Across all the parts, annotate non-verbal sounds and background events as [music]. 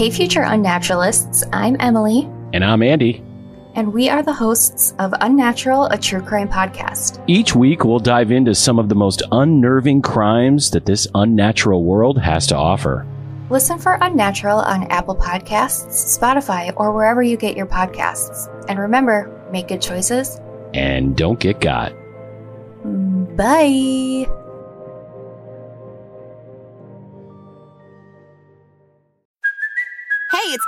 Hey, future unnaturalists, I'm Emily. And I'm Andy. And we are the hosts of Unnatural, a true crime podcast. Each week, we'll dive into some of the most unnerving crimes that this unnatural world has to offer. Listen for Unnatural on Apple Podcasts, Spotify, or wherever you get your podcasts. And remember, make good choices. And don't get got. Mm, bye.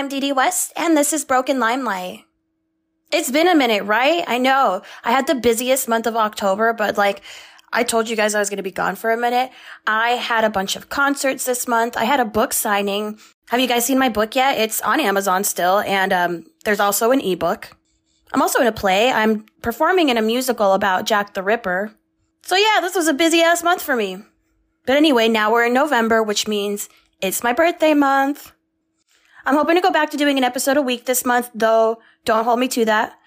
I'm Dee West, and this is Broken Limelight. It's been a minute, right? I know. I had the busiest month of October, but like, I told you guys I was going to be gone for a minute. I had a bunch of concerts this month. I had a book signing. Have you guys seen my book yet? It's on Amazon still, and um, there's also an ebook. I'm also in a play. I'm performing in a musical about Jack the Ripper. So yeah, this was a busy ass month for me. But anyway, now we're in November, which means it's my birthday month. I'm hoping to go back to doing an episode a week this month, though don't hold me to that.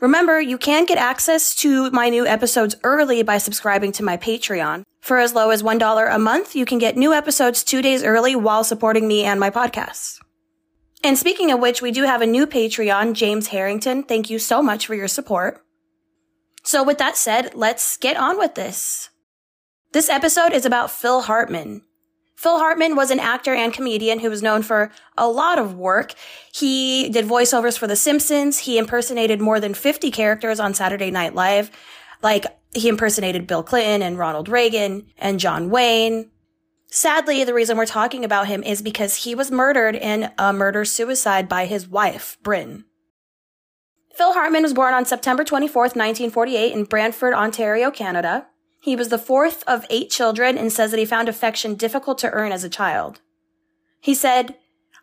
Remember, you can get access to my new episodes early by subscribing to my Patreon. For as low as $1 a month, you can get new episodes two days early while supporting me and my podcasts. And speaking of which, we do have a new Patreon, James Harrington. Thank you so much for your support. So with that said, let's get on with this. This episode is about Phil Hartman. Phil Hartman was an actor and comedian who was known for a lot of work. He did voiceovers for The Simpsons. He impersonated more than 50 characters on Saturday Night Live. Like, he impersonated Bill Clinton and Ronald Reagan and John Wayne. Sadly, the reason we're talking about him is because he was murdered in a murder suicide by his wife, Brynn. Phil Hartman was born on September 24th, 1948 in Brantford, Ontario, Canada. He was the fourth of eight children and says that he found affection difficult to earn as a child. He said,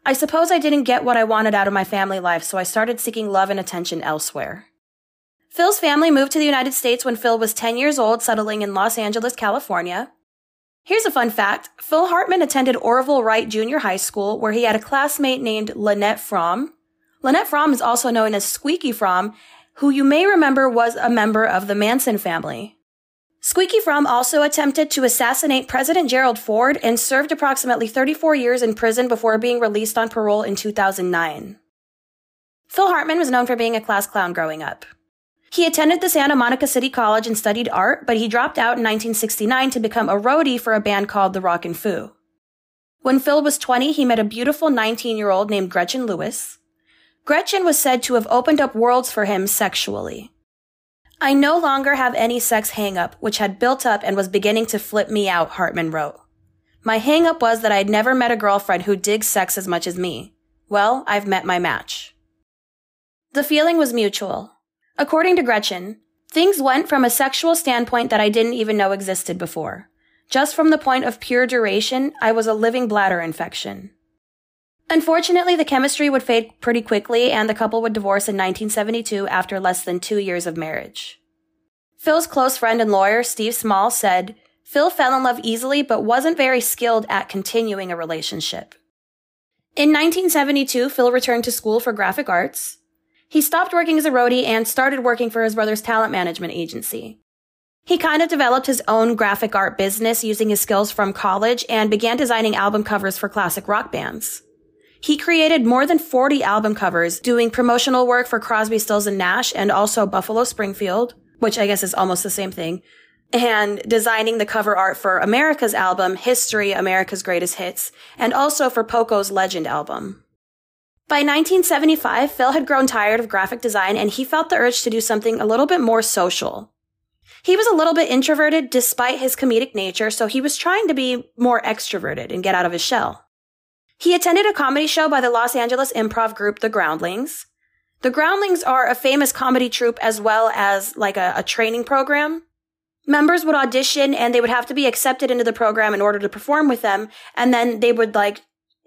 I suppose I didn't get what I wanted out of my family life, so I started seeking love and attention elsewhere. Phil's family moved to the United States when Phil was 10 years old, settling in Los Angeles, California. Here's a fun fact. Phil Hartman attended Orville Wright Junior High School, where he had a classmate named Lynette Fromme. Lynette Fromme is also known as Squeaky Fromme, who you may remember was a member of the Manson family. Squeaky Fromme also attempted to assassinate President Gerald Ford and served approximately 34 years in prison before being released on parole in 2009. Phil Hartman was known for being a class clown growing up. He attended the Santa Monica City College and studied art, but he dropped out in 1969 to become a roadie for a band called the Rockin' Foo. When Phil was 20, he met a beautiful 19 year old named Gretchen Lewis. Gretchen was said to have opened up worlds for him sexually. I no longer have any sex hangup, which had built up and was beginning to flip me out, Hartman wrote. My hangup was that I'd never met a girlfriend who digs sex as much as me. Well, I've met my match. The feeling was mutual. According to Gretchen, things went from a sexual standpoint that I didn't even know existed before. Just from the point of pure duration, I was a living bladder infection. Unfortunately, the chemistry would fade pretty quickly and the couple would divorce in 1972 after less than two years of marriage. Phil's close friend and lawyer, Steve Small, said, Phil fell in love easily but wasn't very skilled at continuing a relationship. In 1972, Phil returned to school for graphic arts. He stopped working as a roadie and started working for his brother's talent management agency. He kind of developed his own graphic art business using his skills from college and began designing album covers for classic rock bands. He created more than 40 album covers, doing promotional work for Crosby, Stills, and Nash, and also Buffalo Springfield, which I guess is almost the same thing, and designing the cover art for America's album, History, America's Greatest Hits, and also for Poco's Legend album. By 1975, Phil had grown tired of graphic design and he felt the urge to do something a little bit more social. He was a little bit introverted despite his comedic nature, so he was trying to be more extroverted and get out of his shell. He attended a comedy show by the Los Angeles improv group The Groundlings. The Groundlings are a famous comedy troupe as well as like a, a training program. Members would audition and they would have to be accepted into the program in order to perform with them. And then they would like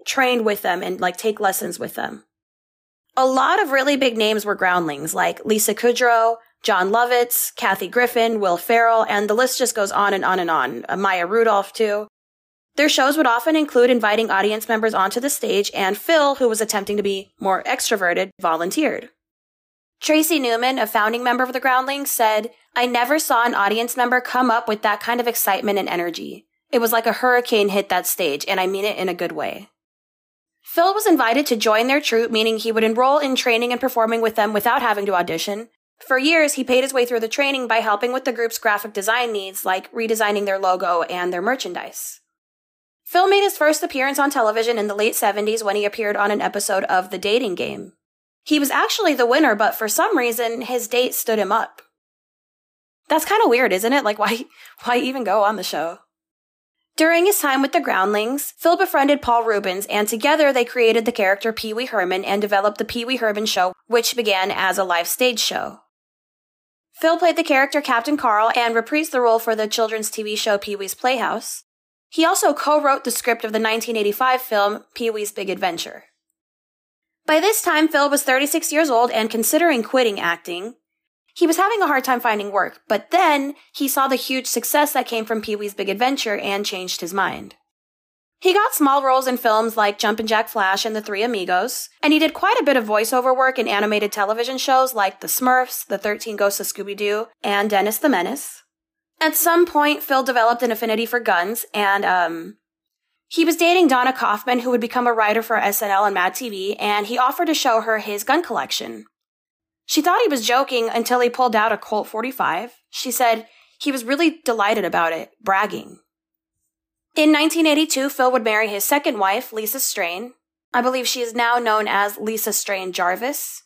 train with them and like take lessons with them. A lot of really big names were groundlings like Lisa Kudrow, Jon Lovitz, Kathy Griffin, Will Ferrell, and the list just goes on and on and on. Uh, Maya Rudolph too. Their shows would often include inviting audience members onto the stage, and Phil, who was attempting to be more extroverted, volunteered. Tracy Newman, a founding member of the Groundlings, said, I never saw an audience member come up with that kind of excitement and energy. It was like a hurricane hit that stage, and I mean it in a good way. Phil was invited to join their troupe, meaning he would enroll in training and performing with them without having to audition. For years, he paid his way through the training by helping with the group's graphic design needs, like redesigning their logo and their merchandise. Phil made his first appearance on television in the late 70s when he appeared on an episode of The Dating Game. He was actually the winner, but for some reason, his date stood him up. That's kind of weird, isn't it? Like, [laughs] why, why even go on the show? During his time with the Groundlings, Phil befriended Paul Reubens, and together they created the character Pee Wee Herman and developed the Pee Wee Herman Show, which began as a live stage show. Phil played the character Captain Carl and reprised the role for the children's TV show Pee Wee's Playhouse. He also co-wrote the script of the 1985 film Pee Wee's Big Adventure. By this time, Phil was 36 years old and considering quitting acting. He was having a hard time finding work, but then he saw the huge success that came from Pee Wee's Big Adventure and changed his mind. He got small roles in films like Jumpin' Jack Flash and The Three Amigos, and he did quite a bit of voiceover work in animated television shows like The Smurfs, The 13 Ghosts of Scooby Doo, and Dennis the Menace. At some point, Phil developed an affinity for guns, and um, he was dating Donna Kaufman, who would become a writer for SNL and Mad TV, and he offered to show her his gun collection. She thought he was joking until he pulled out a Colt 45. She said he was really delighted about it, bragging. In 1982, Phil would marry his second wife, Lisa Strain. I believe she is now known as Lisa Strain Jarvis.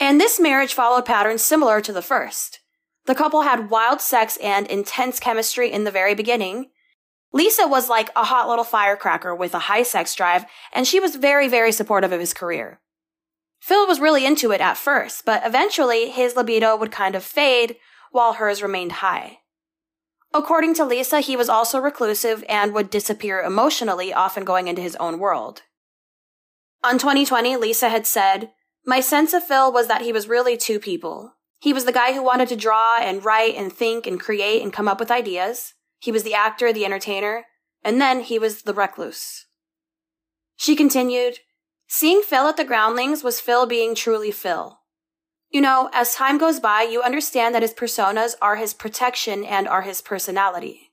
And this marriage followed patterns similar to the first. The couple had wild sex and intense chemistry in the very beginning. Lisa was like a hot little firecracker with a high sex drive, and she was very, very supportive of his career. Phil was really into it at first, but eventually his libido would kind of fade while hers remained high. According to Lisa, he was also reclusive and would disappear emotionally, often going into his own world. On 2020, Lisa had said, My sense of Phil was that he was really two people. He was the guy who wanted to draw and write and think and create and come up with ideas. He was the actor, the entertainer, and then he was the recluse. She continued, Seeing Phil at the Groundlings was Phil being truly Phil. You know, as time goes by, you understand that his personas are his protection and are his personality.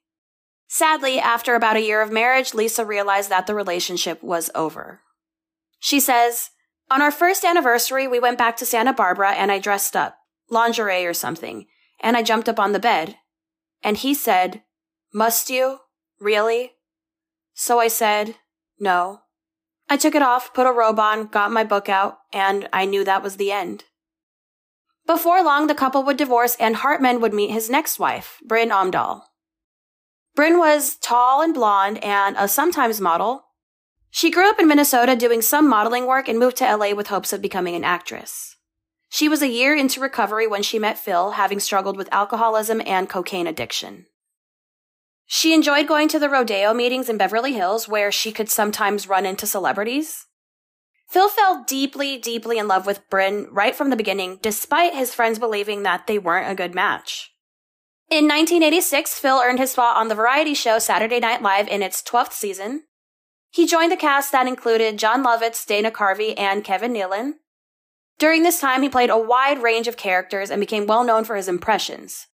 Sadly, after about a year of marriage, Lisa realized that the relationship was over. She says, On our first anniversary, we went back to Santa Barbara and I dressed up lingerie or something, and I jumped up on the bed. And he said, Must you? Really? So I said, No. I took it off, put a robe on, got my book out, and I knew that was the end. Before long, the couple would divorce and Hartman would meet his next wife, Brynn Omdahl. Brynn was tall and blonde and a sometimes model. She grew up in Minnesota doing some modeling work and moved to LA with hopes of becoming an actress. She was a year into recovery when she met Phil, having struggled with alcoholism and cocaine addiction. She enjoyed going to the rodeo meetings in Beverly Hills, where she could sometimes run into celebrities. Phil fell deeply, deeply in love with Brynn right from the beginning, despite his friends believing that they weren't a good match. In 1986, Phil earned his spot on the variety show Saturday Night Live in its 12th season. He joined the cast that included Jon Lovitz, Dana Carvey, and Kevin Nealon. During this time, he played a wide range of characters and became well known for his impressions.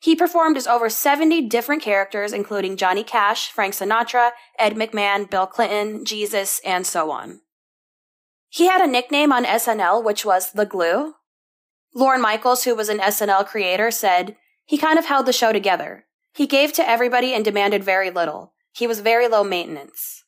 He performed as over 70 different characters, including Johnny Cash, Frank Sinatra, Ed McMahon, Bill Clinton, Jesus, and so on. He had a nickname on SNL, which was The Glue. Lorne Michaels, who was an SNL creator, said, he kind of held the show together. He gave to everybody and demanded very little. He was very low maintenance.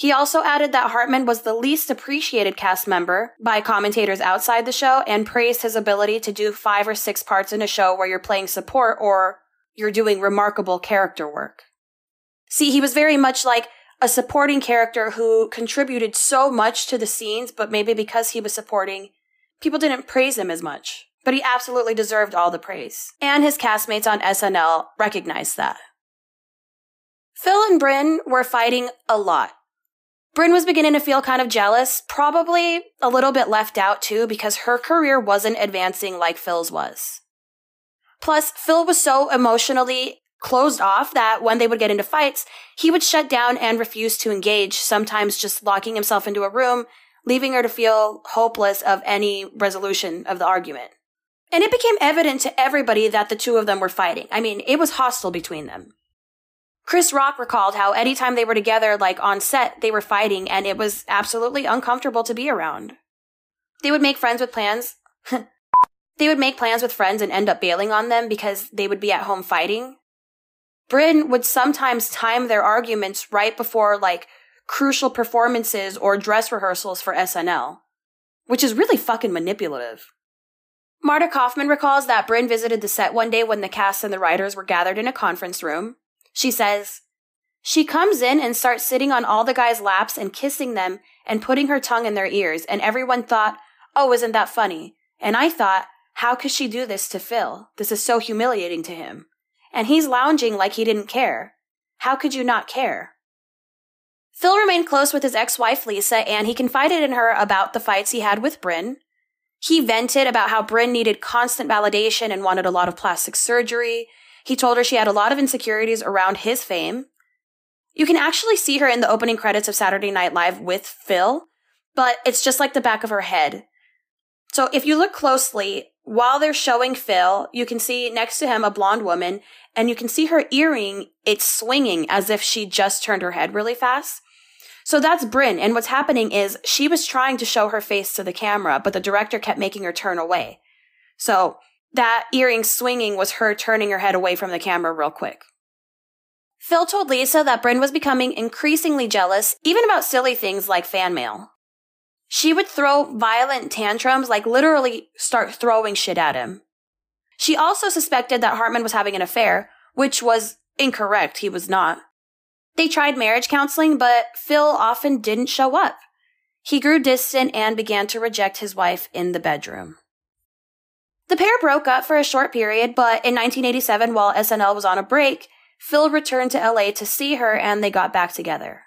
He also added that Hartman was the least appreciated cast member by commentators outside the show and praised his ability to do five or six parts in a show where you're playing support or you're doing remarkable character work. See, he was very much like, a supporting character who contributed so much to the scenes, but maybe because he was supporting, people didn't praise him as much. But he absolutely deserved all the praise. And his castmates on SNL recognized that. Phil and Brynn were fighting a lot. Brynn was beginning to feel kind of jealous, probably a little bit left out too, because her career wasn't advancing like Phil's was. Plus, Phil was so emotionally closed off that when they would get into fights, he would shut down and refuse to engage, sometimes just locking himself into a room, leaving her to feel hopeless of any resolution of the argument. And it became evident to everybody that the two of them were fighting. I mean, it was hostile between them. Chris Rock recalled how anytime they were together, like on set, they were fighting and it was absolutely uncomfortable to be around. They would make friends with plans. [laughs] they would make plans with friends and end up bailing on them because they would be at home fighting. Brynn would sometimes time their arguments right before like crucial performances or dress rehearsals for SNL, which is really fucking manipulative. Marta Kauffman recalls that Brynn visited the set one day when the cast and the writers were gathered in a conference room. She says, She comes in and starts sitting on all the guys' laps and kissing them and putting her tongue in their ears, and everyone thought, Oh, isn't that funny? And I thought, How could she do this to Phil? This is so humiliating to him. And he's lounging like he didn't care. How could you not care? Phil remained close with his ex-wife Lisa, and he confided in her about the fights he had with Brynn. He vented about how Brynn needed constant validation and wanted a lot of plastic surgery. He told her she had a lot of insecurities around his fame. You can actually see her in the opening credits of Saturday Night Live with Phil, but it's just like the back of her head. So if you look closely, while they're showing Phil, you can see next to him a blonde woman, and you can see her earring, it's swinging as if she just turned her head really fast. So that's Brynn, and what's happening is she was trying to show her face to the camera, but the director kept making her turn away. So that earring swinging was her turning her head away from the camera real quick. Phil told Lisa that Brynn was becoming increasingly jealous, even about silly things like fan mail. She would throw violent tantrums, like literally start throwing shit at him. She also suspected that Hartman was having an affair, which was incorrect. He was not. They tried marriage counseling, but Phil often didn't show up. He grew distant and began to reject his wife in the bedroom. The pair broke up for a short period, but in 1987, while SNL was on a break, Phil returned to LA to see her and they got back together.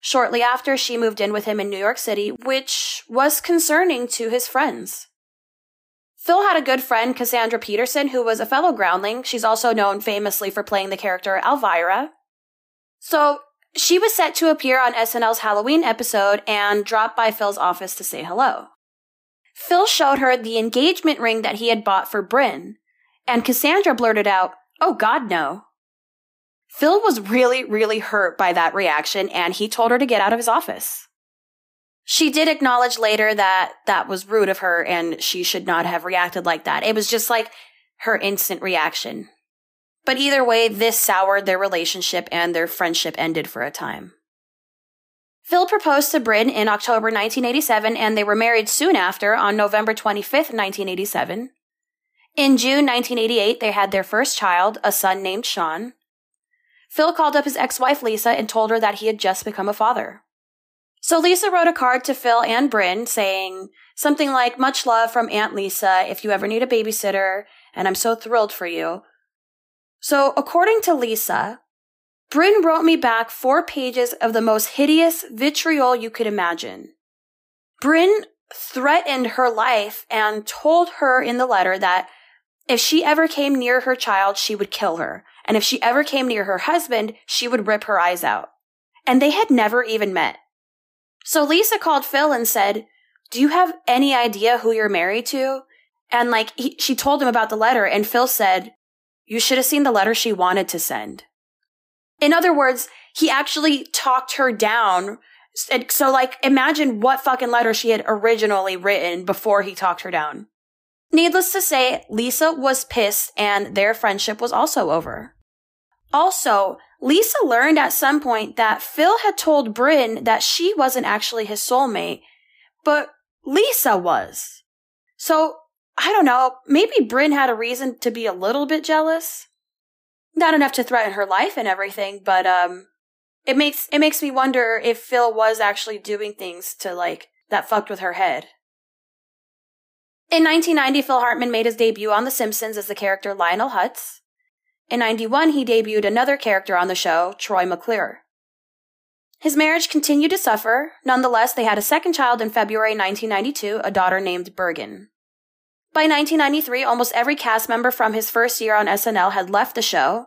Shortly after, she moved in with him in New York City, which was concerning to his friends. Phil had a good friend, Cassandra Peterson, who was a fellow groundling. She's also known famously for playing the character Elvira. So she was set to appear on SNL's Halloween episode and dropped by Phil's office to say hello. Phil showed her the engagement ring that he had bought for Brynn, and Cassandra blurted out, Oh God, no. Phil was really, really hurt by that reaction, and he told her to get out of his office. She did acknowledge later that that was rude of her and she should not have reacted like that. It was just like her instant reaction. But either way, this soured their relationship and their friendship ended for a time. Phil proposed to Brynn in October 1987 and they were married soon after on November 25th, 1987. In June 1988, they had their first child, a son named Sean. Phil called up his ex-wife Lisa and told her that he had just become a father. So Lisa wrote a card to Phil and Brynn saying something like, much love from Aunt Lisa if you ever need a babysitter, and I'm so thrilled for you. So according to Lisa, Brynn wrote me back four pages of the most hideous vitriol you could imagine. Brynn threatened her life and told her in the letter that if she ever came near her child, she would kill her. And if she ever came near her husband, she would rip her eyes out. And they had never even met. So Lisa called Phil and said, do you have any idea who you're married to? And like, he, she told him about the letter and Phil said, you should have seen the letter she wanted to send. In other words, he actually talked her down. So like, imagine what fucking letter she had originally written before he talked her down. Needless to say, Lisa was pissed and their friendship was also over. Also, Lisa learned at some point that Phil had told Brynn that she wasn't actually his soulmate, but Lisa was. So, I don't know, maybe Brynn had a reason to be a little bit jealous not enough to threaten her life and everything, but um, it makes it makes me wonder if Phil was actually doing things to like that fucked with her head. In 1990, Phil Hartman made his debut on The Simpsons as the character Lionel Hutz. In 91, he debuted another character on the show, Troy McClure. His marriage continued to suffer. Nonetheless, they had a second child in February 1992, a daughter named Birgen. By 1993, almost every cast member from his first year on SNL had left the show.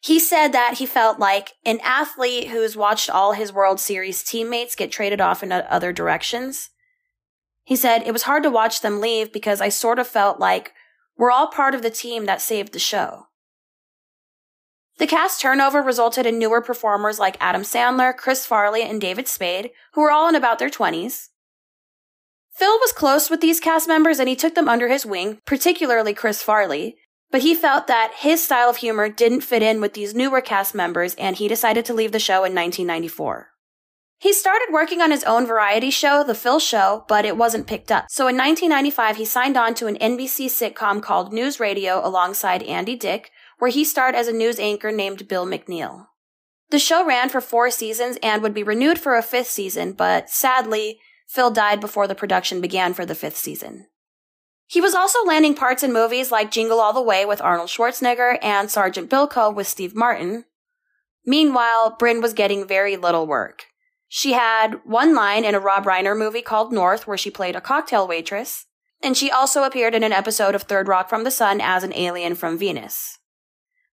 He said that he felt like an athlete who's watched all his World Series teammates get traded off in other directions. He said, It was hard to watch them leave because I sort of felt like we're all part of the team that saved the show. The cast turnover resulted in newer performers like Adam Sandler, Chris Farley, and David Spade, who were all in about their 20s. Phil was close with these cast members and he took them under his wing, particularly Chris Farley, but he felt that his style of humor didn't fit in with these newer cast members and he decided to leave the show in 1994. He started working on his own variety show, The Phil Show, but it wasn't picked up. So in 1995, he signed on to an NBC sitcom called News Radio alongside Andy Dick, where he starred as a news anchor named Bill McNeil. The show ran for four seasons and would be renewed for a fifth season, but sadly, Phil died before the production began for the fifth season. He was also landing parts in movies like Jingle All the Way with Arnold Schwarzenegger and Sergeant Bilko with Steve Martin. Meanwhile, Brynn was getting very little work. She had one line in a Rob Reiner movie called North where she played a cocktail waitress, and she also appeared in an episode of Third Rock from the Sun as an alien from Venus.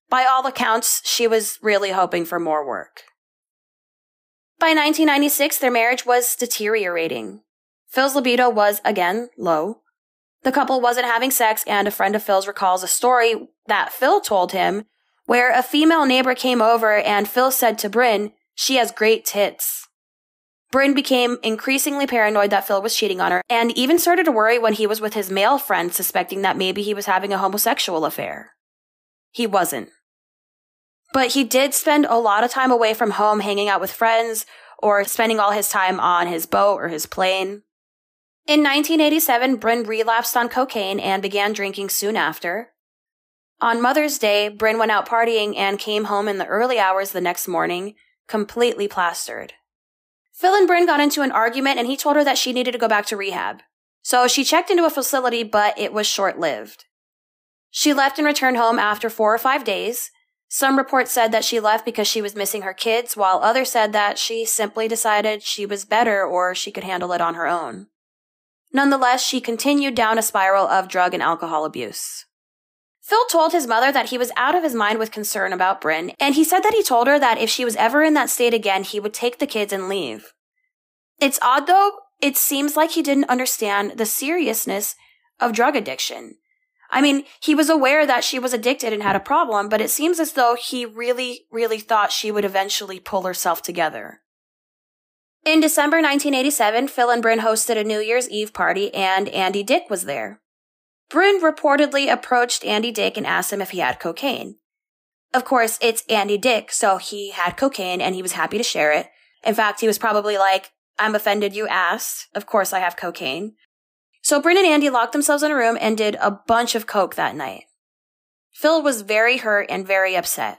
By all accounts, she was really hoping for more work. By 1996, their marriage was deteriorating. Phil's libido was, again, low. The couple wasn't having sex, and a friend of Phil's recalls a story that Phil told him where a female neighbor came over and Phil said to Brynn, She has great tits. Brynn became increasingly paranoid that Phil was cheating on her and even started to worry when he was with his male friend, suspecting that maybe he was having a homosexual affair. He wasn't. But he did spend a lot of time away from home hanging out with friends or spending all his time on his boat or his plane. In 1987, Brynn relapsed on cocaine and began drinking soon after. On Mother's Day, Brynn went out partying and came home in the early hours the next morning, completely plastered. Phil and Brynn got into an argument and he told her that she needed to go back to rehab. So she checked into a facility, but it was short lived. She left and returned home after four or five days, some reports said that she left because she was missing her kids, while others said that she simply decided she was better or she could handle it on her own. Nonetheless, she continued down a spiral of drug and alcohol abuse. Phil told his mother that he was out of his mind with concern about Brynn, and he said that he told her that if she was ever in that state again, he would take the kids and leave. It's odd though, it seems like he didn't understand the seriousness of drug addiction. I mean, he was aware that she was addicted and had a problem, but it seems as though he really, really thought she would eventually pull herself together. In December 1987, Phil and Brynn hosted a New Year's Eve party and Andy Dick was there. Brynn reportedly approached Andy Dick and asked him if he had cocaine. Of course, it's Andy Dick, so he had cocaine and he was happy to share it. In fact, he was probably like, I'm offended you asked. Of course I have cocaine. So Brynn and Andy locked themselves in a room and did a bunch of coke that night. Phil was very hurt and very upset.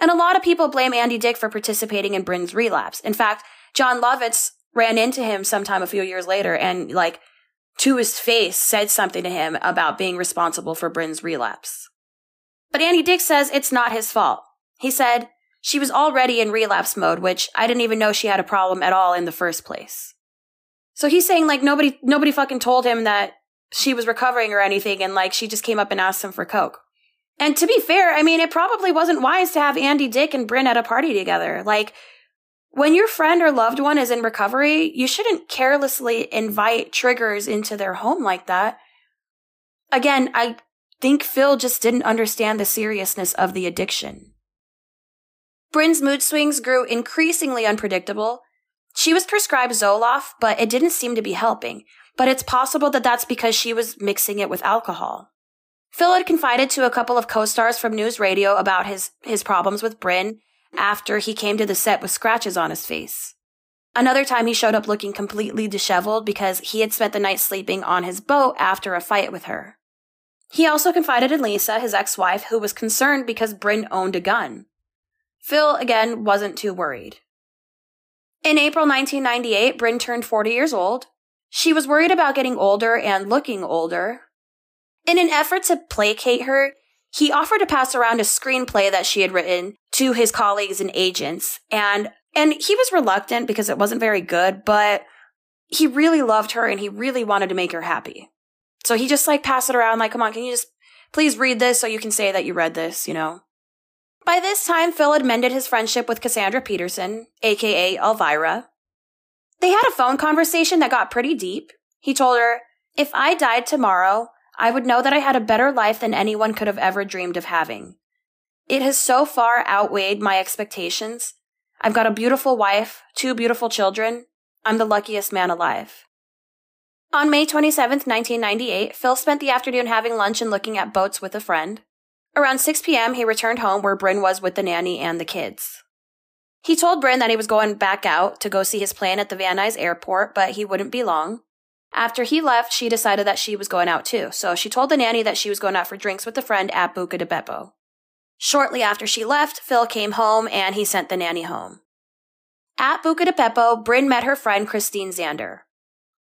And a lot of people blame Andy Dick for participating in Brynn's relapse. In fact, Jon Lovitz ran into him sometime a few years later and like to his face said something to him about being responsible for Brynn's relapse. But Andy Dick says it's not his fault. He said, she was already in relapse mode, which I didn't even know she had a problem at all in the first place. So he's saying like nobody nobody fucking told him that she was recovering or anything and like she just came up and asked him for coke. And to be fair, I mean it probably wasn't wise to have Andy Dick and Brynn at a party together. Like when your friend or loved one is in recovery, you shouldn't carelessly invite triggers into their home like that. Again, I think Phil just didn't understand the seriousness of the addiction. Brynn's mood swings grew increasingly unpredictable, she was prescribed Zoloft, but it didn't seem to be helping. But it's possible that that's because she was mixing it with alcohol. Phil had confided to a couple of co-stars from News Radio about his, his problems with Brynn after he came to the set with scratches on his face. Another time he showed up looking completely disheveled because he had spent the night sleeping on his boat after a fight with her. He also confided in Lisa, his ex-wife, who was concerned because Brynn owned a gun. Phil, again, wasn't too worried. In April 1998, Brynn turned 40 years old. She was worried about getting older and looking older. In an effort to placate her, he offered to pass around a screenplay that she had written to his colleagues and agents. And, and he was reluctant because it wasn't very good, but he really loved her and he really wanted to make her happy. So he just like passed it around, like, come on, can you just please read this so you can say that you read this, you know? By this time, Phil had mended his friendship with Cassandra Peterson, aka Elvira. They had a phone conversation that got pretty deep. He told her, If I died tomorrow, I would know that I had a better life than anyone could have ever dreamed of having. It has so far outweighed my expectations. I've got a beautiful wife, two beautiful children. I'm the luckiest man alive. On May 27, 1998, Phil spent the afternoon having lunch and looking at boats with a friend. Around 6 p.m., he returned home where Brynn was with the nanny and the kids. He told Brynn that he was going back out to go see his plane at the Van Nuys airport, but he wouldn't be long. After he left, she decided that she was going out too, so she told the nanny that she was going out for drinks with a friend at Buca di Beppo. Shortly after she left, Phil came home and he sent the nanny home. At Buca di Beppo, Brynn met her friend Christine Zander.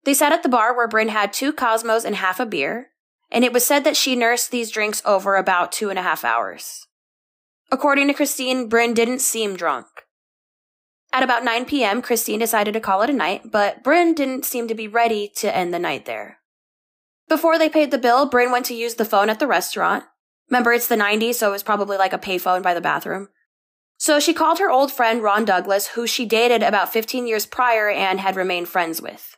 They sat at the bar where Brynn had two Cosmos and half a beer, and it was said that she nursed these drinks over about two and a half hours. According to Christine, Brynn didn't seem drunk. At about 9 p.m., Christine decided to call it a night, but Brynn didn't seem to be ready to end the night there. Before they paid the bill, Brynn went to use the phone at the restaurant. Remember, it's the 90s, so it was probably like a payphone by the bathroom. So she called her old friend Ron Douglas, who she dated about 15 years prior and had remained friends with.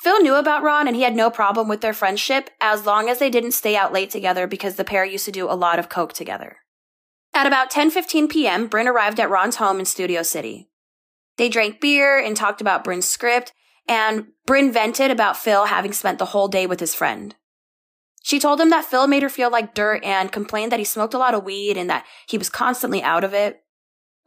Phil knew about Ron and he had no problem with their friendship as long as they didn't stay out late together because the pair used to do a lot of coke together. At about 10:15 p.m., Brynn arrived at Ron's home in Studio City. They drank beer and talked about Brynn's script, and Brynn vented about Phil having spent the whole day with his friend. She told him that Phil made her feel like dirt and complained that he smoked a lot of weed and that he was constantly out of it.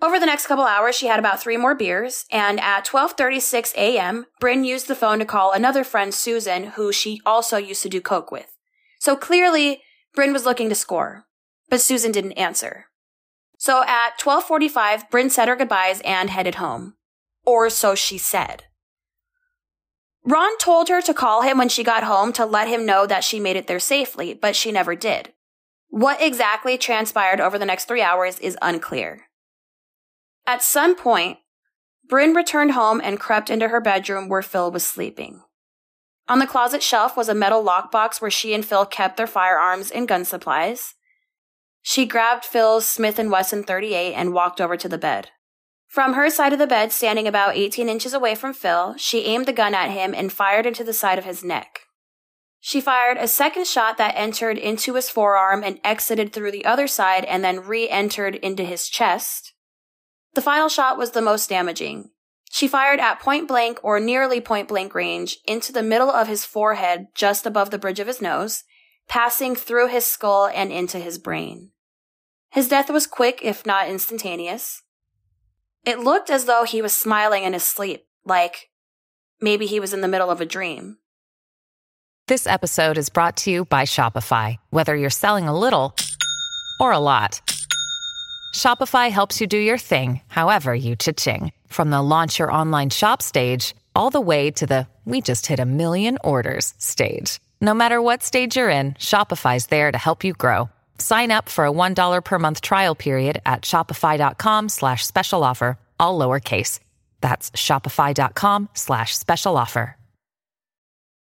Over the next couple hours, she had about three more beers, and at 12:36 a.m., Brynn used the phone to call another friend, Susan, who she also used to do coke with. So clearly, Brynn was looking to score, but Susan didn't answer. So at 12:45, Brynn said her goodbyes and headed home, or so she said. Ron told her to call him when she got home to let him know that she made it there safely, but she never did. What exactly transpired over the next three hours is unclear. At some point, Brynn returned home and crept into her bedroom where Phil was sleeping. On the closet shelf was a metal lockbox where she and Phil kept their firearms and gun supplies. She grabbed Phil's Smith & Wesson 38 and walked over to the bed. From her side of the bed, standing about 18 inches away from Phil, she aimed the gun at him and fired into the side of his neck. She fired a second shot that entered into his forearm and exited through the other side and then re-entered into his chest. The final shot was the most damaging. She fired at point blank or nearly point blank range into the middle of his forehead just above the bridge of his nose, passing through his skull and into his brain. His death was quick, if not instantaneous. It looked as though he was smiling in his sleep, like maybe he was in the middle of a dream. This episode is brought to you by Shopify. Whether you're selling a little or a lot, Shopify helps you do your thing, however you cha-ching. From the launch your online shop stage, all the way to the we just hit a million orders stage. No matter what stage you're in, Shopify's there to help you grow. Sign up for a $1 per month trial period at shopify.com slash special offer, all lowercase. That's shopify.com slash special offer.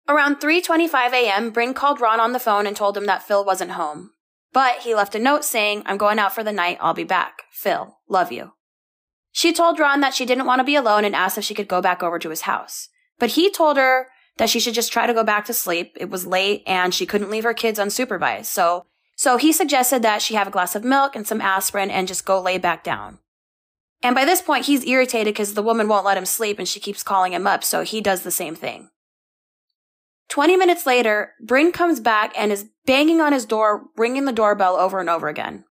Around 3.25 a.m., Brynn called Ron on the phone and told him that Phil wasn't home. But he left a note saying, I'm going out for the night, I'll be back. Phil, love you. She told Ron that she didn't want to be alone and asked if she could go back over to his house. But he told her that she should just try to go back to sleep. It was late and she couldn't leave her kids unsupervised. So so he suggested that she have a glass of milk and some aspirin and just go lay back down. And by this point, he's irritated because the woman won't let him sleep and she keeps calling him up, so he does the same thing. 20 minutes later, Brynn comes back and is banging on his door, ringing the doorbell over and over again.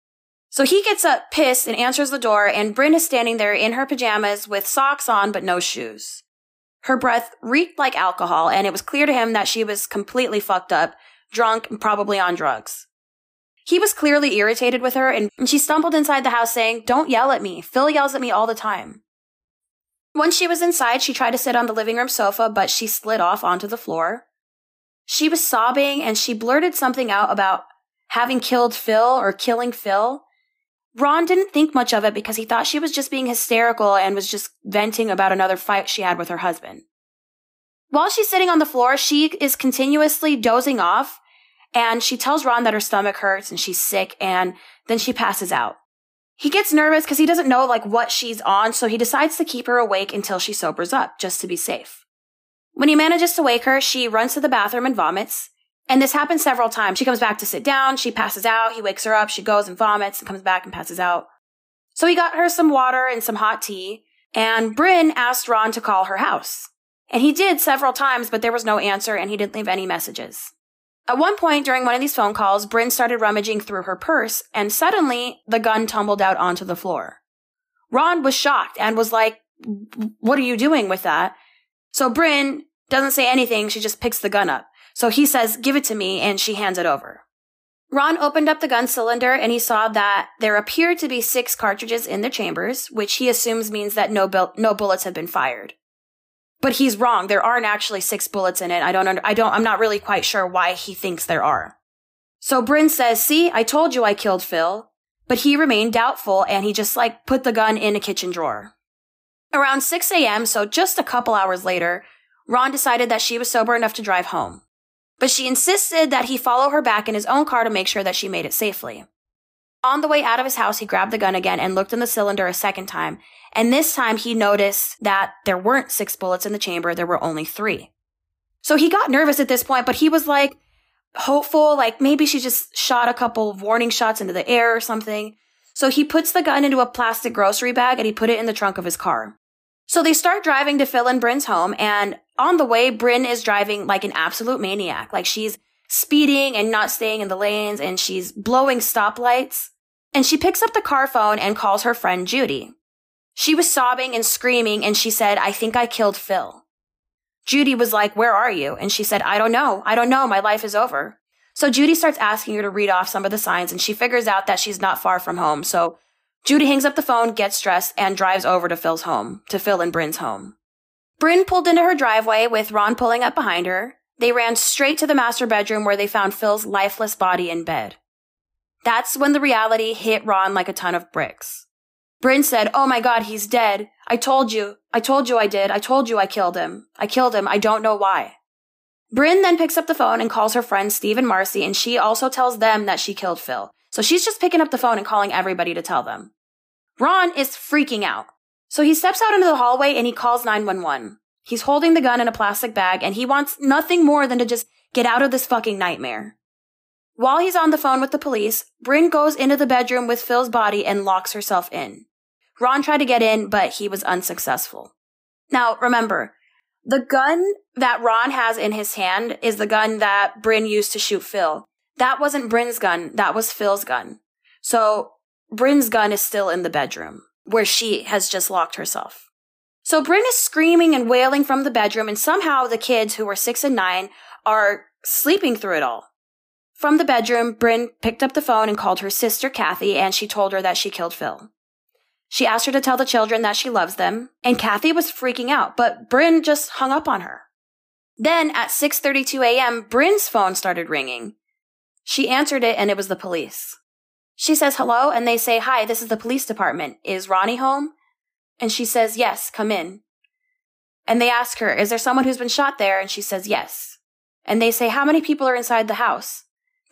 So he gets up pissed and answers the door, and Brynn is standing there in her pajamas with socks on but no shoes. Her breath reeked like alcohol, and it was clear to him that she was completely fucked up, drunk, and probably on drugs. He was clearly irritated with her, and she stumbled inside the house saying, Don't yell at me. Phil yells at me all the time. Once she was inside, she tried to sit on the living room sofa, but she slid off onto the floor. She was sobbing and she blurted something out about having killed Phil or killing Phil. Ron didn't think much of it because he thought she was just being hysterical and was just venting about another fight she had with her husband. While she's sitting on the floor, she is continuously dozing off and she tells Ron that her stomach hurts and she's sick and then she passes out. He gets nervous because he doesn't know like what she's on, so he decides to keep her awake until she sobers up, just to be safe. When he manages to wake her, she runs to the bathroom and vomits. And this happens several times. She comes back to sit down, she passes out, he wakes her up, she goes and vomits and comes back and passes out. So he got her some water and some hot tea, and Brynn asked Ron to call her house. And he did several times, but there was no answer and he didn't leave any messages. At one point during one of these phone calls, Brynn started rummaging through her purse and suddenly the gun tumbled out onto the floor. Ron was shocked and was like, what are you doing with that? So Brynn doesn't say anything. She just picks the gun up. So he says, give it to me and she hands it over. Ron opened up the gun cylinder and he saw that there appeared to be six cartridges in the chambers, which he assumes means that no, no bullets have been fired but he's wrong. There aren't actually six bullets in it. I don't, under, I don't, I'm not really quite sure why he thinks there are. So Brynn says, see, I told you I killed Phil, but he remained doubtful and he just like put the gun in a kitchen drawer. Around 6 a.m., so just a couple hours later, Ron decided that she was sober enough to drive home. But she insisted that he follow her back in his own car to make sure that she made it safely. On the way out of his house, he grabbed the gun again and looked in the cylinder a second time. And this time he noticed that there weren't six bullets in the chamber. There were only three. So he got nervous at this point, but he was like hopeful, like maybe she just shot a couple warning shots into the air or something. So he puts the gun into a plastic grocery bag and he put it in the trunk of his car. So they start driving to Phil and Brynn's home. And on the way, Brynn is driving like an absolute maniac. Like she's speeding and not staying in the lanes and she's blowing stoplights. And she picks up the car phone and calls her friend Judy. She was sobbing and screaming and she said, I think I killed Phil. Judy was like, where are you? And she said, I don't know. I don't know. My life is over. So Judy starts asking her to read off some of the signs and she figures out that she's not far from home. So Judy hangs up the phone, gets dressed, and drives over to Phil's home, to Phil and Brynn's home. Brynn pulled into her driveway with Ron pulling up behind her. They ran straight to the master bedroom where they found Phil's lifeless body in bed. That's when the reality hit Ron like a ton of bricks. Brynn said, Oh my God, he's dead. I told you. I told you I did. I told you I killed him. I killed him. I don't know why. Brynn then picks up the phone and calls her friends Steve and Marcy, and she also tells them that she killed Phil. So she's just picking up the phone and calling everybody to tell them. Ron is freaking out. So he steps out into the hallway and he calls 911. He's holding the gun in a plastic bag and he wants nothing more than to just get out of this fucking nightmare. While he's on the phone with the police, Brynn goes into the bedroom with Phil's body and locks herself in. Ron tried to get in, but he was unsuccessful. Now, remember, the gun that Ron has in his hand is the gun that Brynn used to shoot Phil. That wasn't Brynn's gun, that was Phil's gun. So, Brynn's gun is still in the bedroom, where she has just locked herself. So Brynn is screaming and wailing from the bedroom, and somehow the kids who were six and nine are sleeping through it all. From the bedroom, Brynn picked up the phone and called her sister Kathy, and she told her that she killed Phil. She asked her to tell the children that she loves them, and Kathy was freaking out, but Brynn just hung up on her. Then at 6:32 a.m., Brynn's phone started ringing. She answered it and it was the police. She says hello and they say, "Hi, this is the police department. Is Ronnie home?" And she says, "Yes, come in." And they ask her, "Is there someone who's been shot there?" And she says, "Yes." And they say, "How many people are inside the house?"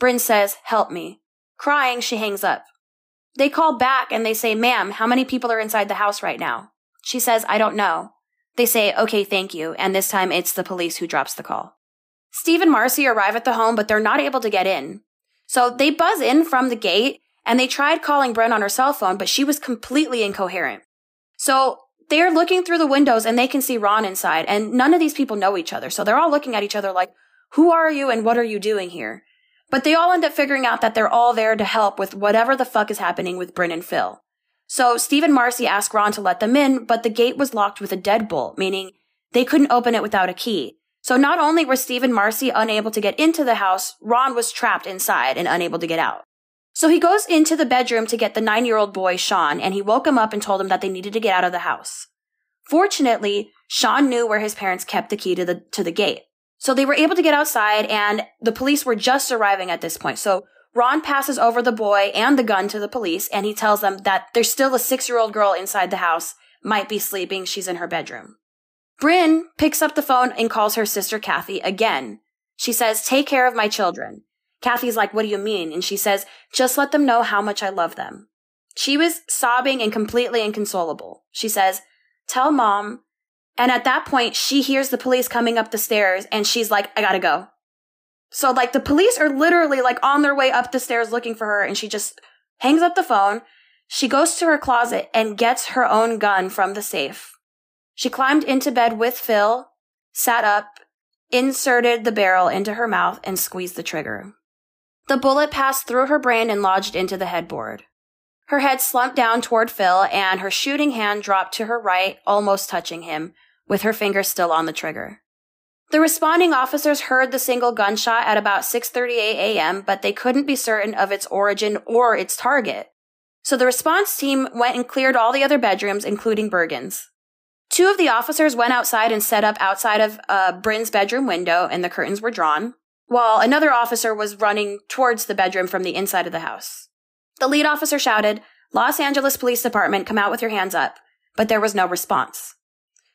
Brynn says, help me. Crying, she hangs up. They call back and they say, ma'am, how many people are inside the house right now? She says, I don't know. They say, okay, thank you. And this time it's the police who drops the call. Steve and Marcy arrive at the home, but they're not able to get in. So they buzz in from the gate and they tried calling Brynn on her cell phone, but she was completely incoherent. So they're looking through the windows and they can see Ron inside and none of these people know each other. So they're all looking at each other like, who are you and what are you doing here? But they all end up figuring out that they're all there to help with whatever the fuck is happening with Brynn and Phil. So Steve and Marcy ask Ron to let them in, but the gate was locked with a deadbolt, meaning they couldn't open it without a key. So not only were Steve and Marcy unable to get into the house, Ron was trapped inside and unable to get out. So he goes into the bedroom to get the nine year old boy, Sean, and he woke him up and told him that they needed to get out of the house. Fortunately, Sean knew where his parents kept the key to the, to the gate. So they were able to get outside and the police were just arriving at this point. So Ron passes over the boy and the gun to the police and he tells them that there's still a six year old girl inside the house, might be sleeping. She's in her bedroom. Brynn picks up the phone and calls her sister Kathy again. She says, take care of my children. Kathy's like, what do you mean? And she says, just let them know how much I love them. She was sobbing and completely inconsolable. She says, tell mom and at that point, she hears the police coming up the stairs and she's like, I gotta go. So like the police are literally like on their way up the stairs looking for her and she just hangs up the phone. She goes to her closet and gets her own gun from the safe. She climbed into bed with Phil, sat up, inserted the barrel into her mouth and squeezed the trigger. The bullet passed through her brain and lodged into the headboard. Her head slumped down toward Phil and her shooting hand dropped to her right, almost touching him, with her finger still on the trigger. The responding officers heard the single gunshot at about 6:38 a.m., but they couldn't be certain of its origin or its target. So the response team went and cleared all the other bedrooms, including Birgen's. Two of the officers went outside and set up outside of uh, Brynn's bedroom window, and the curtains were drawn, while another officer was running towards the bedroom from the inside of the house. The lead officer shouted, Los Angeles Police Department, come out with your hands up. But there was no response.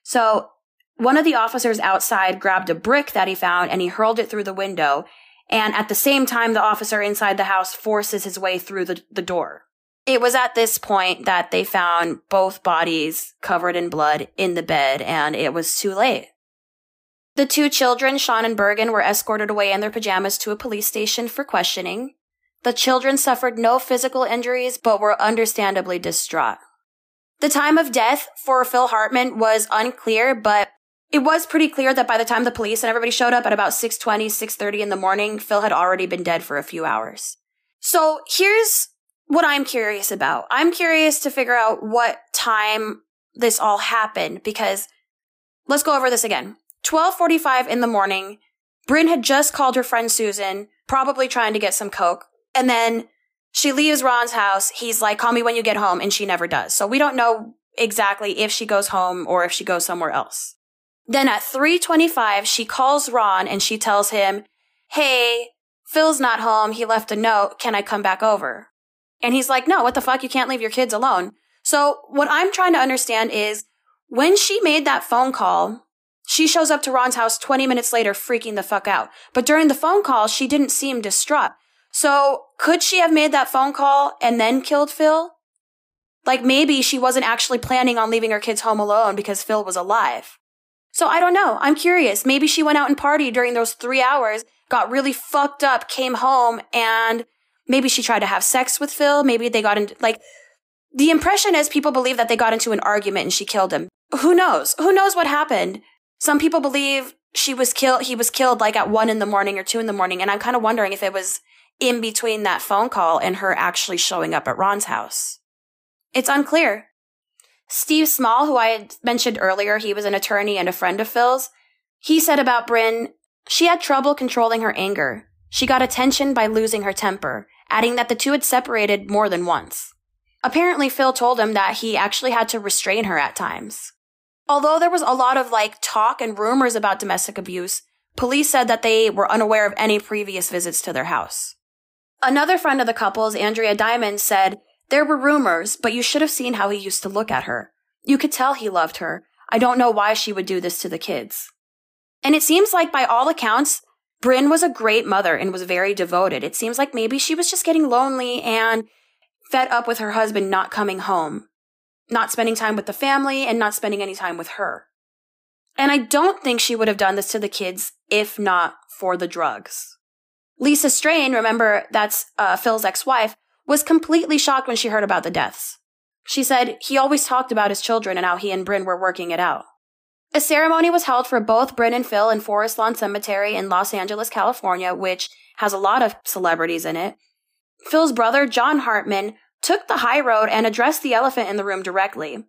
So one of the officers outside grabbed a brick that he found and he hurled it through the window. And at the same time, the officer inside the house forces his way through the, the door. It was at this point that they found both bodies covered in blood in the bed and it was too late. The two children, Sean and Birgen, were escorted away in their pajamas to a police station for questioning. The children suffered no physical injuries, but were understandably distraught. The time of death for Phil Hartman was unclear, but it was pretty clear that by the time the police and everybody showed up at about 6.20, 6.30 in the morning, Phil had already been dead for a few hours. So here's what I'm curious about. I'm curious to figure out what time this all happened because let's go over this again. 1245 in the morning, Brynn had just called her friend Susan, probably trying to get some coke. And then she leaves Ron's house. He's like, call me when you get home. And she never does. So we don't know exactly if she goes home or if she goes somewhere else. Then at 325, she calls Ron and she tells him, Hey, Phil's not home. He left a note. Can I come back over? And he's like, no, what the fuck? You can't leave your kids alone. So what I'm trying to understand is when she made that phone call, she shows up to Ron's house 20 minutes later, freaking the fuck out. But during the phone call, she didn't seem distraught. So could she have made that phone call and then killed Phil? Like maybe she wasn't actually planning on leaving her kids home alone because Phil was alive. So I don't know. I'm curious. Maybe she went out and partied during those three hours, got really fucked up, came home, and maybe she tried to have sex with Phil. Maybe they got into, like, the impression is people believe that they got into an argument and she killed him. Who knows? Who knows what happened? Some people believe she was killed, he was killed like at one in the morning or two in the morning. And I'm kind of wondering if it was in between that phone call and her actually showing up at Ron's house. It's unclear. Steve Small, who I had mentioned earlier, he was an attorney and a friend of Phil's, he said about Brynn, she had trouble controlling her anger. She got attention by losing her temper, adding that the two had separated more than once. Apparently, Phil told him that he actually had to restrain her at times. Although there was a lot of like talk and rumors about domestic abuse, police said that they were unaware of any previous visits to their house. Another friend of the couple's, Andrea Diamond, said, There were rumors, but you should have seen how he used to look at her. You could tell he loved her. I don't know why she would do this to the kids. And it seems like, by all accounts, Brynn was a great mother and was very devoted. It seems like maybe she was just getting lonely and fed up with her husband not coming home, not spending time with the family, and not spending any time with her. And I don't think she would have done this to the kids if not for the drugs. Lisa Strain, remember that's uh, Phil's ex-wife, was completely shocked when she heard about the deaths. She said he always talked about his children and how he and Brynn were working it out. A ceremony was held for both Brynn and Phil in Forest Lawn Cemetery in Los Angeles, California, which has a lot of celebrities in it. Phil's brother, John Hartman, took the high road and addressed the elephant in the room directly.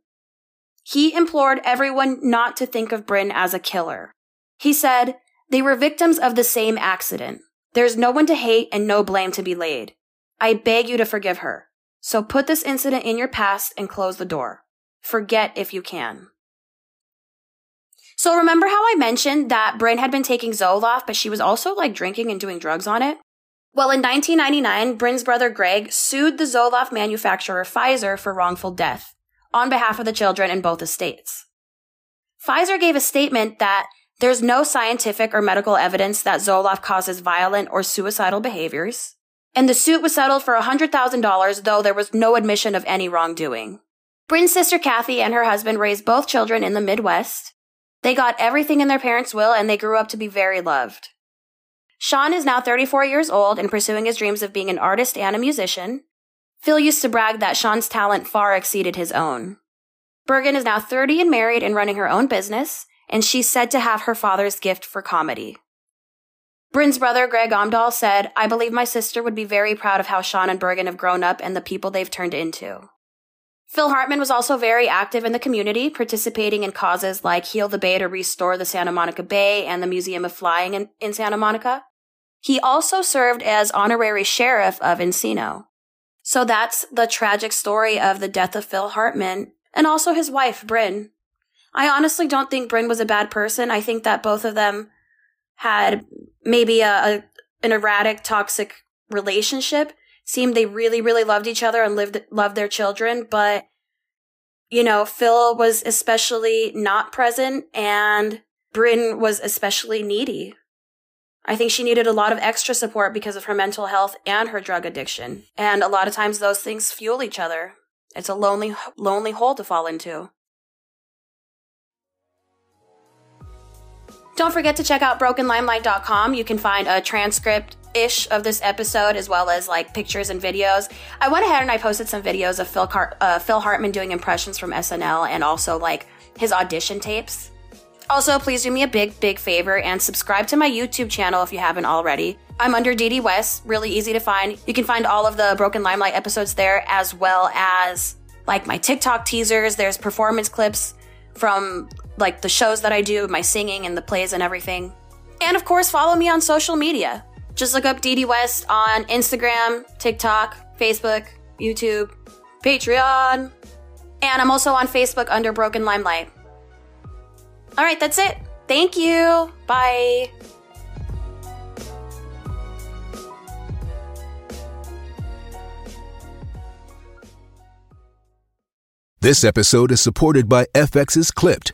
He implored everyone not to think of Brynn as a killer. He said, they were victims of the same accident. There's no one to hate and no blame to be laid. I beg you to forgive her. So put this incident in your past and close the door. Forget if you can. So remember how I mentioned that Brynn had been taking Zoloft, but she was also like drinking and doing drugs on it? Well, in 1999, Brynn's brother Greg sued the Zoloft manufacturer Pfizer for wrongful death on behalf of the children in both estates. Pfizer gave a statement that there's no scientific or medical evidence that Zoloft causes violent or suicidal behaviors, and the suit was settled for $100,000, though there was no admission of any wrongdoing. Brynn's sister Kathy and her husband raised both children in the Midwest. They got everything in their parents' will and they grew up to be very loved. Sean is now 34 years old and pursuing his dreams of being an artist and a musician. Phil used to brag that Sean's talent far exceeded his own. Birgen is now 30 and married and running her own business, and she's said to have her father's gift for comedy. Brynn's brother, Greg Omdahl, said, I believe my sister would be very proud of how Sean and Birgen have grown up and the people they've turned into. Phil Hartman was also very active in the community, participating in causes like Heal the Bay to restore the Santa Monica Bay and the Museum of Flying in, in Santa Monica. He also served as honorary sheriff of Encino. So that's the tragic story of the death of Phil Hartman and also his wife, Brynn. I honestly don't think Brynn was a bad person. I think that both of them had maybe a, a an erratic, toxic relationship seemed they really, really loved each other and lived, loved their children. But, you know, Phil was especially not present and Brynn was especially needy. I think she needed a lot of extra support because of her mental health and her drug addiction. And a lot of times those things fuel each other. It's a lonely, lonely hole to fall into. Don't forget to check out brokenlimelight.com. You can find a transcript ish of this episode as well as like pictures and videos. I went ahead and I posted some videos of Phil, Car- uh, Phil Hartman doing impressions from SNL and also like his audition tapes. Also, please do me a big, big favor and subscribe to my YouTube channel if you haven't already. I'm under Didi West, really easy to find. You can find all of the Broken Limelight episodes there as well as like my TikTok teasers. There's performance clips from like the shows that I do, my singing and the plays and everything. And of course, follow me on social media. Just look up Didi West on Instagram, TikTok, Facebook, YouTube, Patreon. And I'm also on Facebook under Broken Limelight. All right, that's it. Thank you. Bye. This episode is supported by FX's Clipped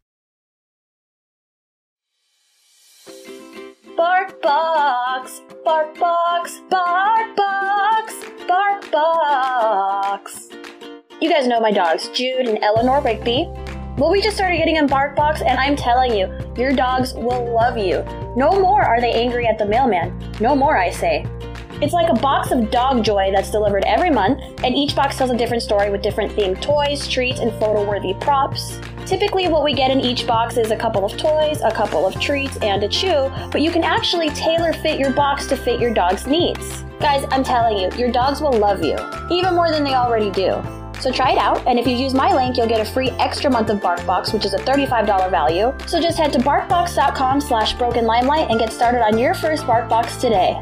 Box, bark box, bark box, bark box. You guys know my dogs, Jude and Eleanor Rigby. Well, we just started getting them bark box, and I'm telling you, your dogs will love you. No more are they angry at the mailman. No more, I say. It's like a box of dog joy that's delivered every month, and each box tells a different story with different themed toys, treats, and photo worthy props. Typically, what we get in each box is a couple of toys, a couple of treats, and a chew, but you can actually tailor fit your box to fit your dog's needs. Guys, I'm telling you, your dogs will love you, even more than they already do. So try it out, and if you use my link, you'll get a free extra month of BarkBox, which is a $35 value. So just head to barkbox.com slash broken and get started on your first BarkBox today.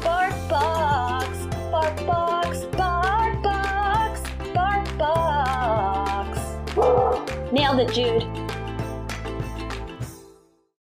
BarkBox, BarkBox, BarkBox, BarkBox. Nailed it, Jude.